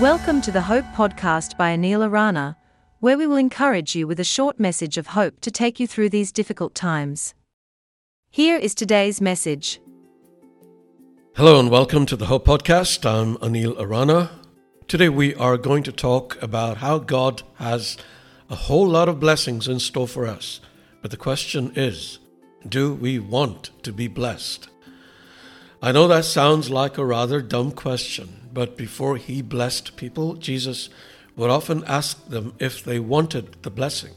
Welcome to the Hope Podcast by Anil Arana, where we will encourage you with a short message of hope to take you through these difficult times. Here is today's message. Hello and welcome to the Hope Podcast. I'm Anil Arana. Today we are going to talk about how God has a whole lot of blessings in store for us. But the question is do we want to be blessed? I know that sounds like a rather dumb question, but before he blessed people, Jesus would often ask them if they wanted the blessing.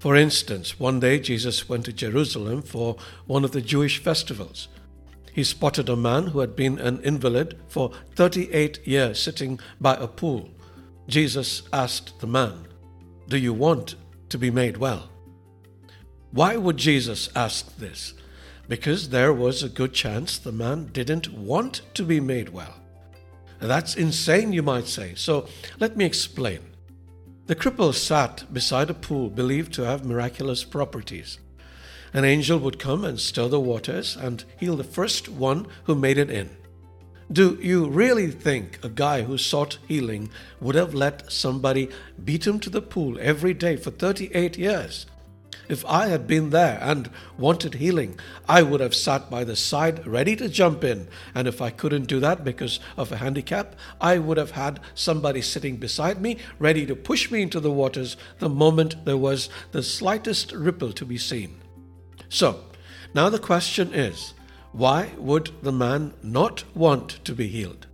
For instance, one day Jesus went to Jerusalem for one of the Jewish festivals. He spotted a man who had been an invalid for 38 years sitting by a pool. Jesus asked the man, Do you want to be made well? Why would Jesus ask this? because there was a good chance the man didn't want to be made well. That's insane, you might say. So let me explain. The cripple sat beside a pool believed to have miraculous properties. An angel would come and stir the waters and heal the first one who made it in. Do you really think a guy who sought healing would have let somebody beat him to the pool every day for 38 years? If I had been there and wanted healing, I would have sat by the side ready to jump in. And if I couldn't do that because of a handicap, I would have had somebody sitting beside me ready to push me into the waters the moment there was the slightest ripple to be seen. So, now the question is why would the man not want to be healed?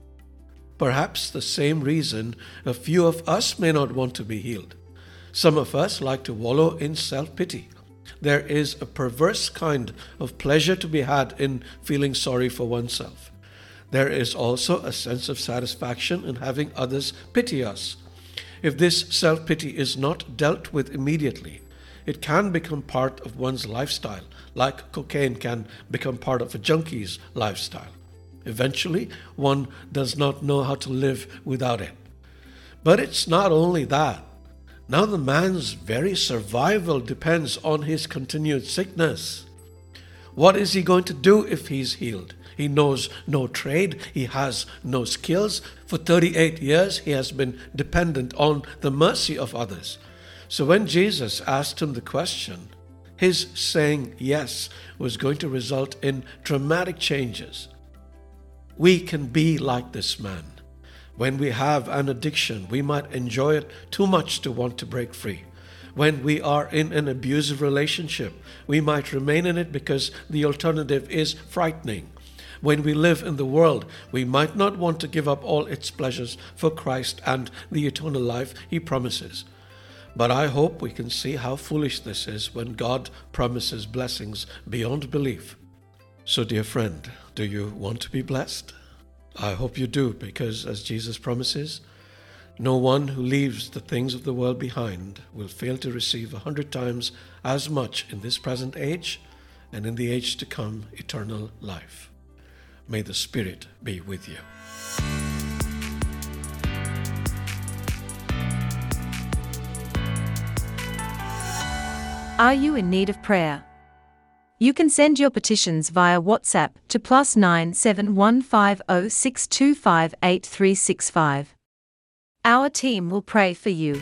Perhaps the same reason a few of us may not want to be healed. Some of us like to wallow in self pity. There is a perverse kind of pleasure to be had in feeling sorry for oneself. There is also a sense of satisfaction in having others pity us. If this self pity is not dealt with immediately, it can become part of one's lifestyle, like cocaine can become part of a junkie's lifestyle. Eventually, one does not know how to live without it. But it's not only that. Now the man's very survival depends on his continued sickness. What is he going to do if he's healed? He knows no trade, he has no skills. For 38 years, he has been dependent on the mercy of others. So when Jesus asked him the question, his saying yes was going to result in dramatic changes. We can be like this man. When we have an addiction, we might enjoy it too much to want to break free. When we are in an abusive relationship, we might remain in it because the alternative is frightening. When we live in the world, we might not want to give up all its pleasures for Christ and the eternal life He promises. But I hope we can see how foolish this is when God promises blessings beyond belief. So, dear friend, do you want to be blessed? I hope you do, because as Jesus promises, no one who leaves the things of the world behind will fail to receive a hundred times as much in this present age and in the age to come eternal life. May the Spirit be with you. Are you in need of prayer? You can send your petitions via WhatsApp to plus 971506258365. Our team will pray for you.